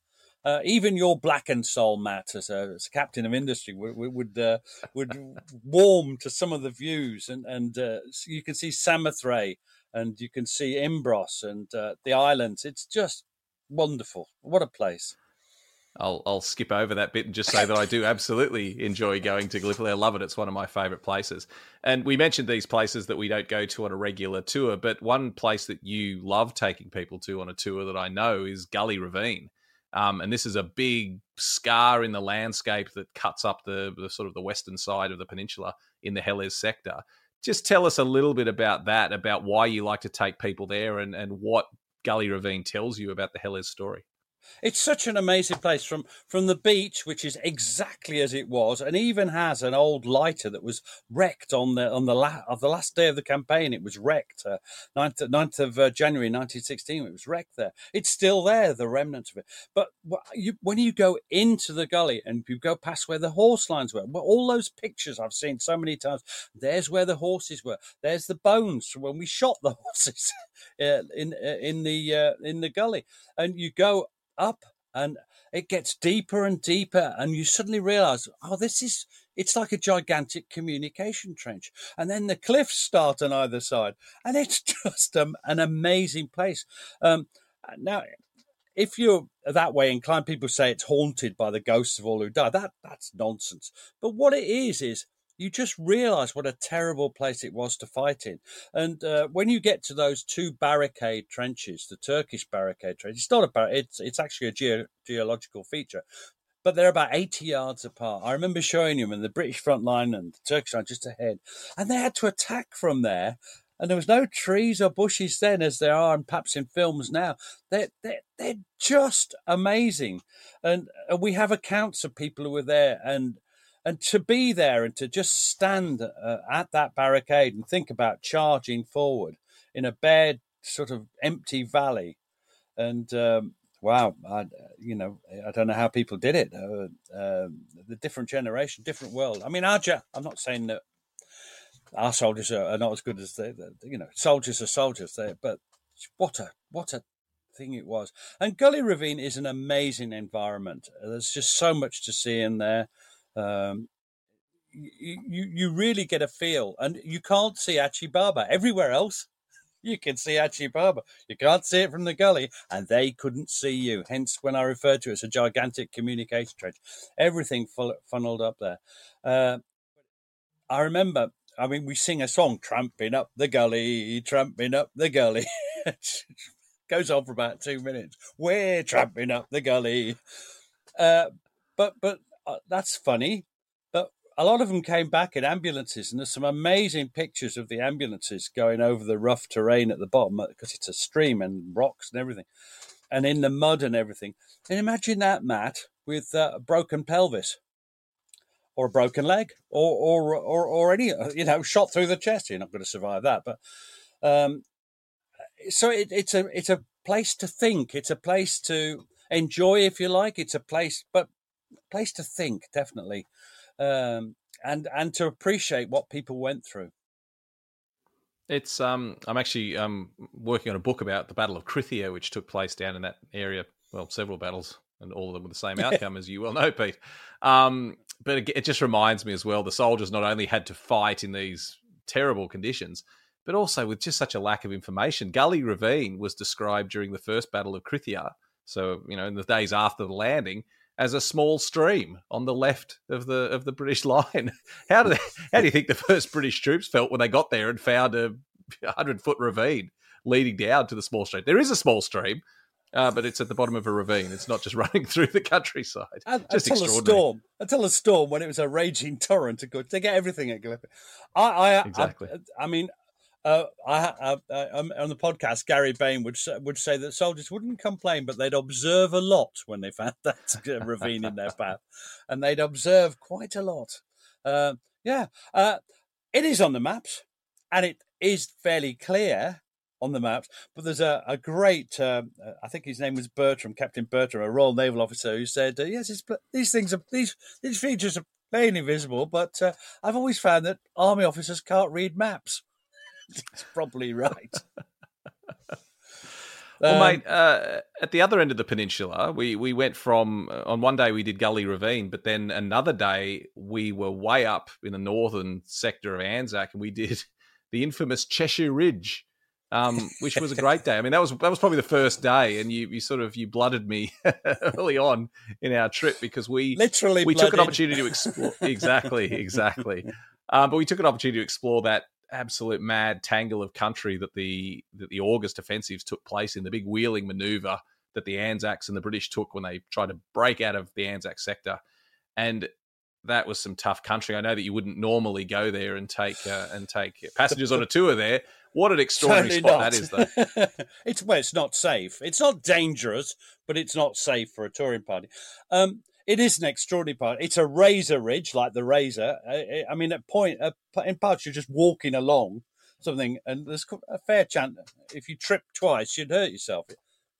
uh, even your blackened soul, Matt, as a, as a captain of industry, would would uh, would warm to some of the views, and and uh, you can see Samothrace, and you can see Imbros and uh, the islands. It's just wonderful. What a place! I'll I'll skip over that bit and just say that I do absolutely enjoy going to Gallipoli. I love it. It's one of my favourite places. And we mentioned these places that we don't go to on a regular tour, but one place that you love taking people to on a tour that I know is Gully Ravine. Um, and this is a big scar in the landscape that cuts up the, the, sort of the western side of the peninsula in the Helles sector. Just tell us a little bit about that, about why you like to take people there, and, and what Gully Ravine tells you about the Helles story. It's such an amazing place from from the beach, which is exactly as it was, and even has an old lighter that was wrecked on the on the la- of the last day of the campaign. It was wrecked, uh, 9th, 9th of uh, January 1916. It was wrecked there. It's still there, the remnants of it. But you, when you go into the gully and you go past where the horse lines were, well, all those pictures I've seen so many times. There's where the horses were. There's the bones from when we shot the horses uh, in uh, in the uh, in the gully, and you go up and it gets deeper and deeper and you suddenly realize oh this is it's like a gigantic communication trench. And then the cliffs start on either side and it's just um, an amazing place. Um, now if you're that way inclined people say it's haunted by the ghosts of all who died that that's nonsense. But what it is is you just realize what a terrible place it was to fight in. And uh, when you get to those two barricade trenches, the Turkish barricade trench, it's not a bar- it's it's actually a ge- geological feature, but they're about 80 yards apart. I remember showing them in the British front line and the Turkish line just ahead, and they had to attack from there. and there was no trees or bushes then as there are in perhaps in films now. They're, they're, they're just amazing. And, and we have accounts of people who were there and and to be there and to just stand uh, at that barricade and think about charging forward in a bare sort of empty valley and um, wow I, you know i don't know how people did it uh, uh, the different generation different world i mean our i'm not saying that our soldiers are, are not as good as they, you know, soldiers are soldiers. They, but what a what a thing it was. And Gully Ravine is an amazing environment. There's just so much to see in there. Um, you, you really get a feel, and you can't see Achi Baba everywhere else. You can see Achi Baba. You can't see it from the gully, and they couldn't see you. Hence, when I refer to it as a gigantic communication trench, everything funneled up there. Uh, I remember I mean, we sing a song, tramping up the gully, tramping up the gully. Goes on for about two minutes. We're tramping up the gully. Uh, but but uh, that's funny. But a lot of them came back in ambulances, and there's some amazing pictures of the ambulances going over the rough terrain at the bottom because it's a stream and rocks and everything, and in the mud and everything. And imagine that, Matt, with uh, a broken pelvis or a broken leg or or or, or any you know shot through the chest. You're not going to survive that. But um, so it, it's a it's a place to think. It's a place to enjoy, if you like. It's a place, but place to think definitely, um, and and to appreciate what people went through. It's um, I'm actually um working on a book about the Battle of Krithia, which took place down in that area. Well, several battles, and all of them with the same outcome, as you well know, Pete. Um, but it, it just reminds me as well the soldiers not only had to fight in these terrible conditions, but also with just such a lack of information. Gully Ravine was described during the first Battle of Krithia, so you know in the days after the landing, as a small stream on the left of the of the British line. how do they, how do you think the first British troops felt when they got there and found a hundred foot ravine leading down to the small stream? There is a small stream, uh, but it's at the bottom of a ravine. It's not just running through the countryside. And, just until a storm, until a storm when it was a raging torrent. To go, they get everything at Gallipoli. I, I, exactly. I, I mean, uh, I, I, um, on the podcast, Gary Bain would would say that soldiers wouldn't complain, but they'd observe a lot when they found that ravine in their path, and they'd observe quite a lot. Uh, yeah, uh, it is on the maps, and it is fairly clear on the maps. But there's a, a great, uh, I think his name was Bertram, Captain Bertram, a Royal Naval officer, who said, uh, "Yes, these things are these these features are plainly visible, but uh, I've always found that army officers can't read maps." He's probably right. Well, um, mate, uh, at the other end of the peninsula, we, we went from uh, on one day we did Gully Ravine, but then another day we were way up in the northern sector of Anzac, and we did the infamous Cheshire Ridge, um, which was a great day. I mean, that was that was probably the first day, and you you sort of you blooded me early on in our trip because we literally we blooded. took an opportunity to explore exactly exactly, um, but we took an opportunity to explore that absolute mad tangle of country that the that the August offensives took place in the big wheeling maneuver that the Anzacs and the British took when they tried to break out of the Anzac sector, and that was some tough country. I know that you wouldn't normally go there and take uh, and take passengers on a tour there, what an extraordinary spot not. that is, though. it's well, it's not safe. It's not dangerous, but it's not safe for a touring party. Um, it is an extraordinary part. It's a razor ridge, like the razor. I, I mean, at point in parts, you're just walking along something, and there's a fair chance if you trip twice, you'd hurt yourself.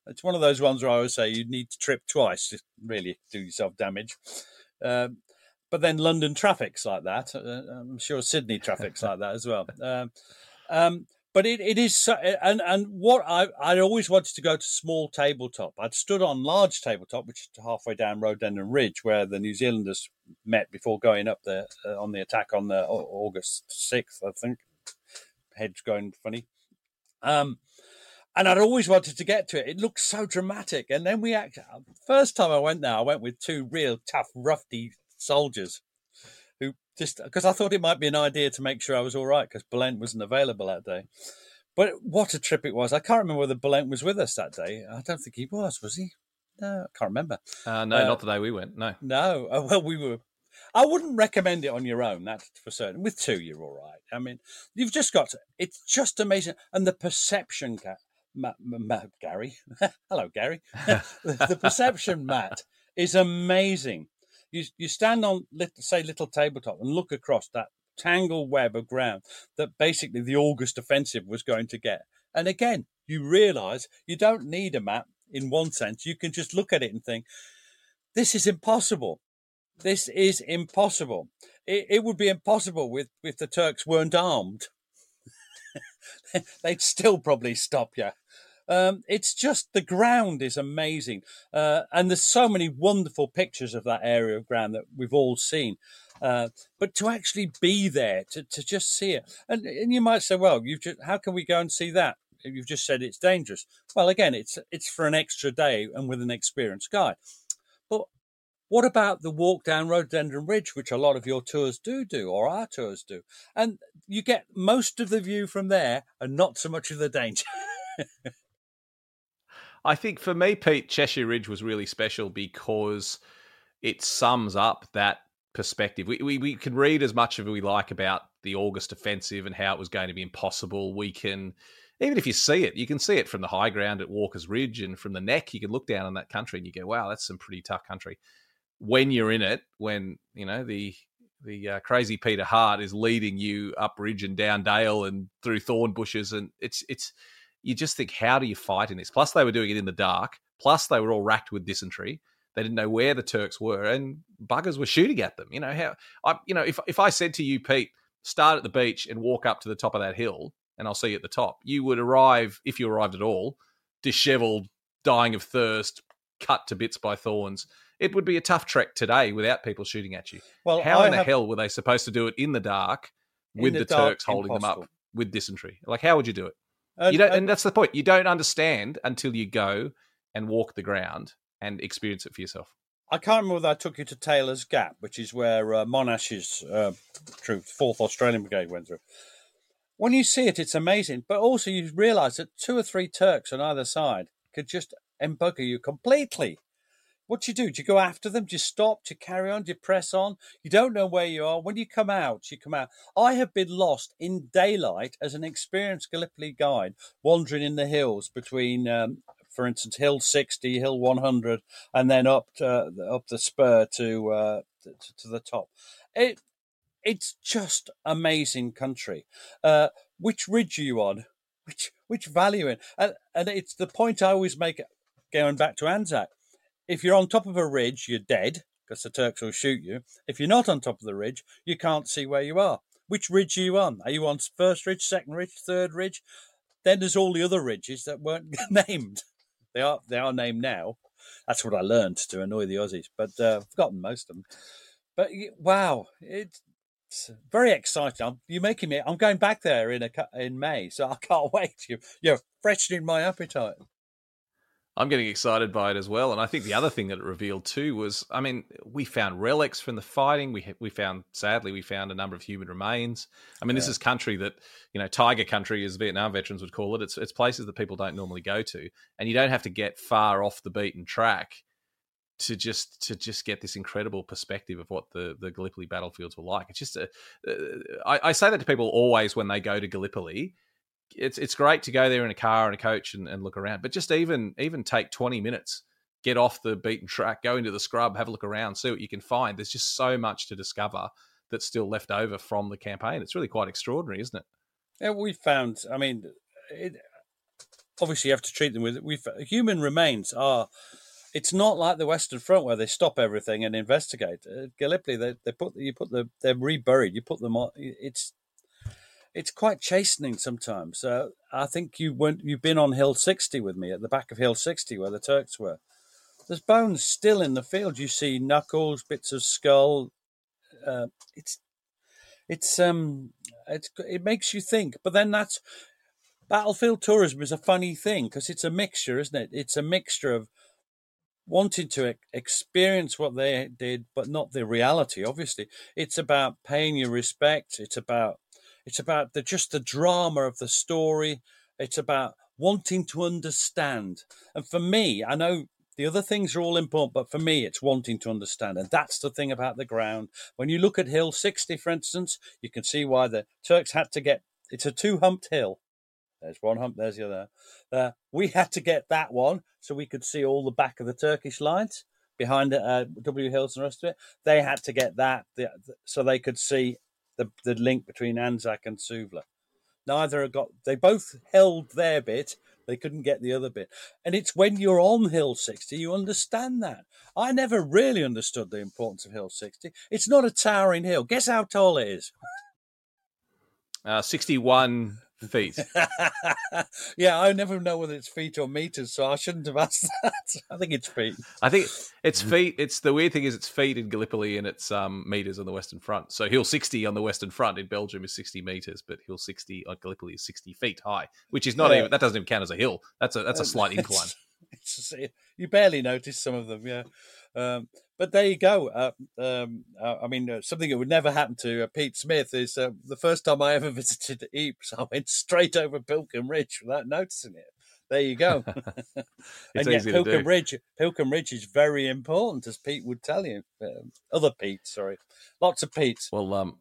It's one of those ones where I always say you need to trip twice to really do yourself damage. Um, but then London traffic's like that. Uh, I'm sure Sydney traffic's like that as well. Um, um, but it, it is so, and and what I I always wanted to go to small tabletop. I'd stood on large tabletop, which is halfway down Rhododendron Ridge, where the New Zealanders met before going up there uh, on the attack on the August sixth, I think. Head's going funny. Um, and I'd always wanted to get to it. It looked so dramatic. And then we actually, first time I went there, I went with two real tough, roughy soldiers just because I thought it might be an idea to make sure I was all right because Bulent wasn't available that day. But what a trip it was! I can't remember whether Bulent was with us that day. I don't think he was. Was he? No, I can't remember. Uh, no, uh, not the day we went. No, no. Uh, well, we were. I wouldn't recommend it on your own. That's for certain. With two, you're all right. I mean, you've just got to. It's just amazing, and the perception, Matt, Matt, Gary. Hello, Gary. the perception, Matt, is amazing. You you stand on, say, little tabletop and look across that tangled web of ground that basically the August offensive was going to get. And again, you realise you don't need a map in one sense. You can just look at it and think, this is impossible. This is impossible. It, it would be impossible with if the Turks weren't armed. They'd still probably stop you. Um, it's just the ground is amazing, uh, and there's so many wonderful pictures of that area of ground that we've all seen. Uh, but to actually be there, to, to just see it, and, and you might say, well, you've just how can we go and see that? You've just said it's dangerous. Well, again, it's it's for an extra day and with an experienced guide. But what about the walk down Rhododendron Ridge, which a lot of your tours do do, or our tours do? And you get most of the view from there and not so much of the danger. I think for me, Pete, Cheshire Ridge was really special because it sums up that perspective. We, we, we can read as much as we like about the August offensive and how it was going to be impossible. We can, even if you see it, you can see it from the high ground at Walker's Ridge and from the neck. You can look down on that country and you go, wow, that's some pretty tough country. When you're in it, when, you know, the the uh, crazy Peter Hart is leading you up ridge and down dale and through thorn bushes, and it's it's you just think, how do you fight in this? Plus, they were doing it in the dark. Plus, they were all racked with dysentery. They didn't know where the Turks were, and buggers were shooting at them. You know how I, you know, if if I said to you, Pete, start at the beach and walk up to the top of that hill, and I'll see you at the top, you would arrive if you arrived at all, dishevelled, dying of thirst, cut to bits by thorns. It would be a tough trek today without people shooting at you. Well, how I in the hell were they supposed to do it in the dark with the, the dark, Turks holding impossible. them up with dysentery? Like, how would you do it? And, you don't, and, and that's the point. You don't understand until you go and walk the ground and experience it for yourself. I can't remember whether I took you to Taylor's Gap, which is where uh, Monash's uh, troop, Fourth Australian Brigade, went through. When you see it, it's amazing. But also, you realise that two or three Turks on either side could just embugger you completely. What do you do? Do you go after them? Do you stop? Do you carry on? Do you press on? You don't know where you are. When you come out, you come out. I have been lost in daylight as an experienced Gallipoli guide, wandering in the hills between, um, for instance, Hill 60, Hill 100, and then up to, up the spur to, uh, to, to the top. It it's just amazing country. Uh, which ridge are you on? Which which value in? And, and it's the point I always make going back to Anzac if you're on top of a ridge, you're dead because the Turks will shoot you. If you're not on top of the ridge, you can't see where you are. Which ridge are you on? Are you on first ridge, second ridge, third ridge? Then there's all the other ridges that weren't named. They are they are named now. That's what I learned to annoy the Aussies, but uh, I've forgotten most of them. But wow, it's very exciting. you're making me. I'm going back there in a in May, so I can't wait. You're, you're freshening my appetite. I'm getting excited by it as well. And I think the other thing that it revealed too was, I mean, we found relics from the fighting. We we found, sadly, we found a number of human remains. I mean, yeah. this is country that you know, tiger country, as Vietnam veterans would call it. It's it's places that people don't normally go to, and you don't have to get far off the beaten track to just to just get this incredible perspective of what the the Gallipoli battlefields were like. It's just a, uh, I, I say that to people always when they go to Gallipoli it's it's great to go there in a car and a coach and, and look around, but just even even take twenty minutes, get off the beaten track, go into the scrub, have a look around, see what you can find. There's just so much to discover that's still left over from the campaign. It's really quite extraordinary, isn't it? Yeah, we found. I mean, it, obviously you have to treat them with. We human remains are. It's not like the Western Front where they stop everything and investigate. Uh, Gallipoli, they, they put you put the they're reburied. You put them on. It's it's quite chastening sometimes. Uh, I think you went, you've been on Hill 60 with me at the back of Hill 60 where the Turks were. There's bones still in the field. You see knuckles, bits of skull. Uh, it's it's um it's it makes you think. But then that's battlefield tourism is a funny thing because it's a mixture, isn't it? It's a mixture of wanting to experience what they did, but not the reality. Obviously, it's about paying your respect. It's about it's about the just the drama of the story. It's about wanting to understand. And for me, I know The other things are all important, but for me, it's wanting to understand. And that's the thing about the ground. When you look at Hill 60, for instance, you can see why the Turks had to get it's a two humped hill. There's one hump, there's the other. Uh, we had to get that one so we could see all the back of the Turkish lines behind uh, W Hills and the rest of it. They had to get that so they could see the, the link between Anzac and Suvla. Neither got, they both held their bit, they couldn't get the other bit. And it's when you're on Hill 60, you understand that. I never really understood the importance of Hill 60. It's not a towering hill. Guess how tall it is? Uh, 61 feet. yeah, I never know whether it's feet or meters, so I shouldn't have asked that. I think it's feet. I think it's feet. It's the weird thing is it's feet in Gallipoli and it's um, meters on the Western Front. So Hill 60 on the Western Front in Belgium is 60 meters, but Hill 60 on Gallipoli is 60 feet high, which is not yeah. even that doesn't even count as a hill. That's a that's a slight incline. It's, it's, you barely notice some of them, yeah. Um, but there you go. Uh, um, uh, I mean, uh, something that would never happen to uh, Pete Smith is uh, the first time I ever visited Ypres, I went straight over Pilckem Ridge without noticing it. There you go. and yet, Pilckem Ridge, Pilckem Ridge is very important, as Pete would tell you. Um, other Pete, sorry, lots of Pete's. Well, um,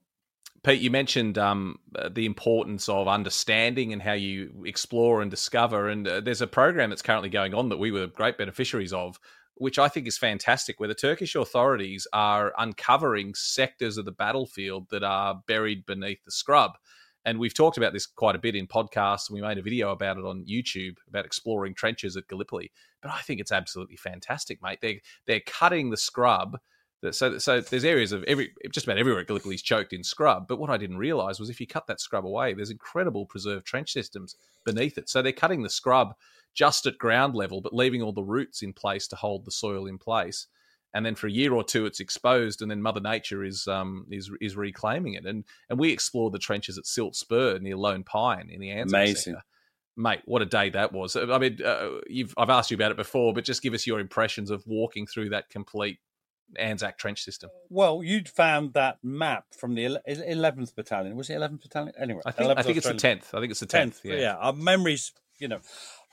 Pete, you mentioned um, uh, the importance of understanding and how you explore and discover. And uh, there's a program that's currently going on that we were great beneficiaries of which I think is fantastic, where the Turkish authorities are uncovering sectors of the battlefield that are buried beneath the scrub. And we've talked about this quite a bit in podcasts, we made a video about it on YouTube about exploring trenches at Gallipoli. But I think it's absolutely fantastic, mate. They're they're cutting the scrub. So, so there's areas of every just about everywhere at Gallipoli is choked in scrub. But what I didn't realise was if you cut that scrub away, there's incredible preserved trench systems beneath it. So they're cutting the scrub just at ground level, but leaving all the roots in place to hold the soil in place. And then for a year or two, it's exposed, and then Mother Nature is um, is is reclaiming it. And and we explored the trenches at Silt Spur near Lone Pine in the Anzac Amazing. Sector. Mate, what a day that was! I mean, uh, you've I've asked you about it before, but just give us your impressions of walking through that complete Anzac trench system. Well, you'd found that map from the 11th Battalion. Was it 11th Battalion? Anyway, I think, I think it's the 10th. I think it's the 10th. 10th yeah. yeah, our memories, you know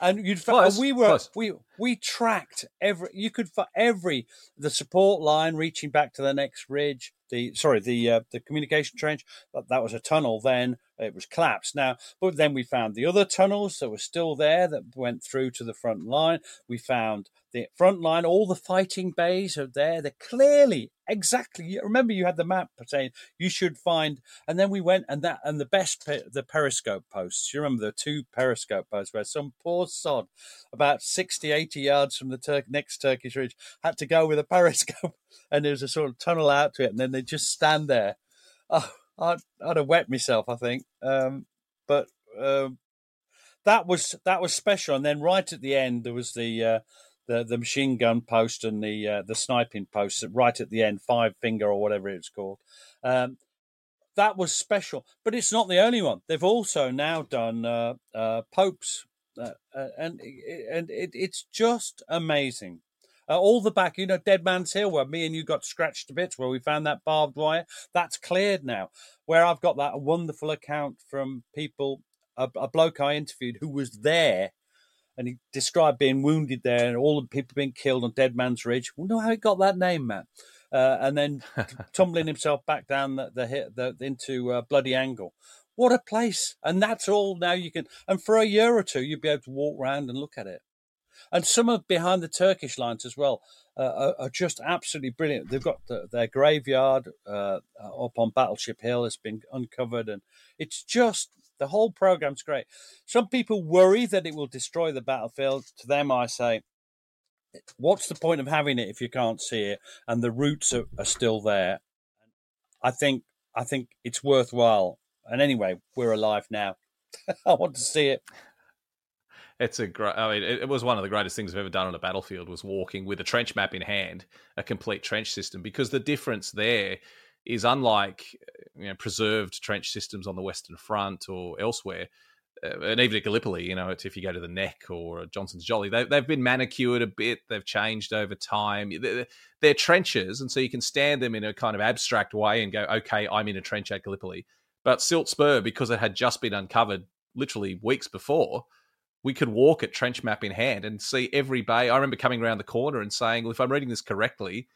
and you'd close, we were close. we we tracked every you could for every the support line reaching back to the next ridge the sorry the uh, the communication trench that, that was a tunnel then it was collapsed now but then we found the other tunnels that were still there that went through to the front line we found the front line all the fighting bays are there they're clearly exactly. Remember you had the map saying you should find and then we went and that and the best the periscope posts you remember the two periscope posts where some poor sod about 60 80 yards from the Tur- next turkish ridge had to go with a periscope and there was a sort of tunnel out to it and then they just stand there. Oh i'd, I'd have wet myself i think. Um, but um, that was that was special. And then right at the end there was the uh, the the machine gun post and the uh, the sniping post right at the end, five finger or whatever it's called. Um, that was special, but it's not the only one. They've also now done uh, uh, Popes, uh, uh, and and it, it's just amazing. Uh, all the back, you know, Dead Man's Hill, where me and you got scratched to bits, where we found that barbed wire, that's cleared now. Where I've got that wonderful account from people, a, a bloke I interviewed who was there and he described being wounded there and all the people being killed on Dead Man's Ridge. We know how he got that name, Matt. Uh, and then tumbling himself back down the, the, the into uh, Bloody Angle. What a place! And that's all now you can. And for a year or two, you'd be able to walk around and look at it. And some of behind the Turkish lines as well uh, are, are, just absolutely brilliant. They've got the, their graveyard uh, up on Battleship Hill It's been uncovered, and it's just the whole program's great. Some people worry that it will destroy the battlefield. To them, I say, what's the point of having it if you can't see it and the roots are, are still there? I think I think it's worthwhile. And anyway, we're alive now. I want to see it. It's a great. I mean, it, was one of the greatest things I've ever done on a battlefield. Was walking with a trench map in hand, a complete trench system, because the difference there is unlike you know, preserved trench systems on the Western Front or elsewhere. Uh, and even at Gallipoli, you know, if you go to the Neck or Johnson's Jolly, they, they've been manicured a bit. They've changed over time. They're, they're, trenches, and so you can stand them in a kind of abstract way and go, "Okay, I'm in a trench at Gallipoli." But Silt Spur, because it had just been uncovered literally weeks before, we could walk at trench map in hand and see every bay. I remember coming around the corner and saying, well, if I'm reading this correctly,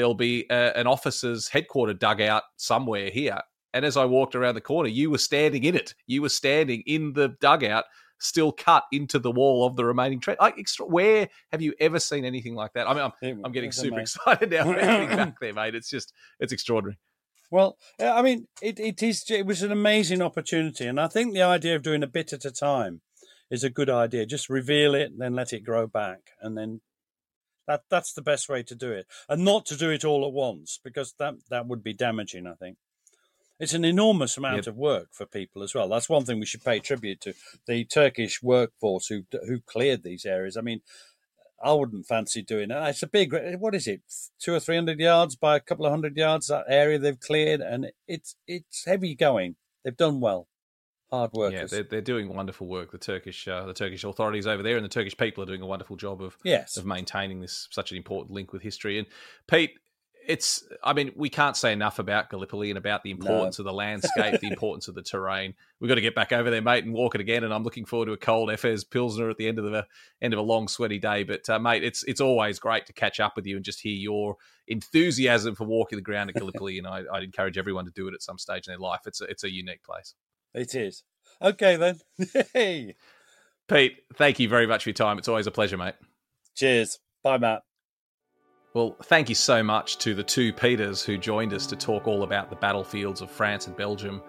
there'll be a, an officer's headquarter dugout somewhere here. And as I walked around the corner, you were standing in it. You were standing in the dugout, still cut into the wall of the remaining trench. Like, extra, where have you ever seen anything like that? I mean, I'm, I'm getting super excited now back there, mate. It's just, it's extraordinary. Well, uh, I mean, it, it is. It was an amazing opportunity, and I think the idea of doing a bit at a time is a good idea. Just reveal it, then let it grow back, and then that that's the best way to do it, and not to do it all at once because that that would be damaging. I think it's an enormous amount yep. of work for people as well. That's one thing we should pay tribute to the Turkish workforce who who cleared these areas. I mean, I wouldn't fancy doing it. It's a big, what is it, two or three hundred yards by a couple of hundred yards that area they've cleared, and it's it's heavy going. They've done well hard workers. Yeah, they're, they're doing wonderful work. The Turkish uh, the Turkish authorities over there and the Turkish people are doing a wonderful job of yes. of maintaining this such an important link with history. And Pete, it's I mean we can't say enough about Gallipoli and about the importance no. of the landscape, the importance of the terrain. We've got to get back over there, mate, and walk it again. And I'm looking forward to a cold Efes Pilsner at the end of the end of a long sweaty day. But uh, mate, it's it's always great to catch up with you and just hear your enthusiasm for walking the ground at Gallipoli. and I, I'd encourage everyone to do it at some stage in their life. It's a, it's a unique place. It is. Okay, then. hey. Pete, thank you very much for your time. It's always a pleasure, mate. Cheers. Bye, Matt. Well, thank you so much to the two Peters who joined us to talk all about the battlefields of France and Belgium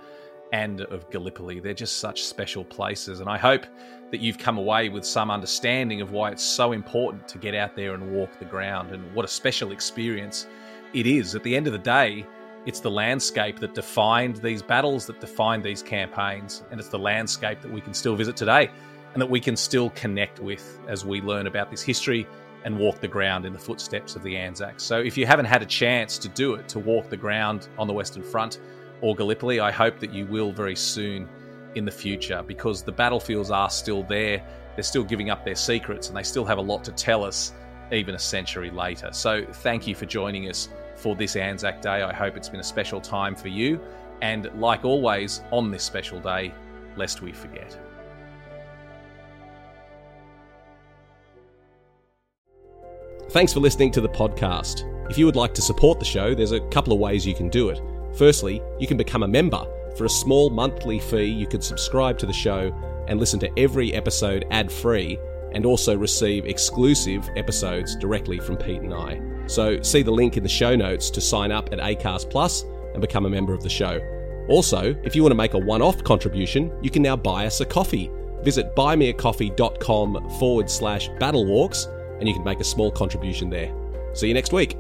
and of Gallipoli. They're just such special places, and I hope that you've come away with some understanding of why it's so important to get out there and walk the ground and what a special experience it is. At the end of the day, it's the landscape that defined these battles, that defined these campaigns, and it's the landscape that we can still visit today and that we can still connect with as we learn about this history and walk the ground in the footsteps of the Anzacs. So if you haven't had a chance to do it, to walk the ground on the Western Front or Gallipoli, I hope that you will very soon in the future because the battlefields are still there. They're still giving up their secrets and they still have a lot to tell us even a century later. So thank you for joining us for this Anzac Day. I hope it's been a special time for you. And like always, on this special day, lest we forget. Thanks for listening to the podcast. If you would like to support the show, there's a couple of ways you can do it. Firstly, you can become a member. For a small monthly fee, you can subscribe to the show and listen to every episode ad free and also receive exclusive episodes directly from Pete and I. So see the link in the show notes to sign up at Acast Plus and become a member of the show. Also, if you want to make a one off contribution, you can now buy us a coffee. Visit buymeacoffee.com forward slash battlewalks and you can make a small contribution there. See you next week.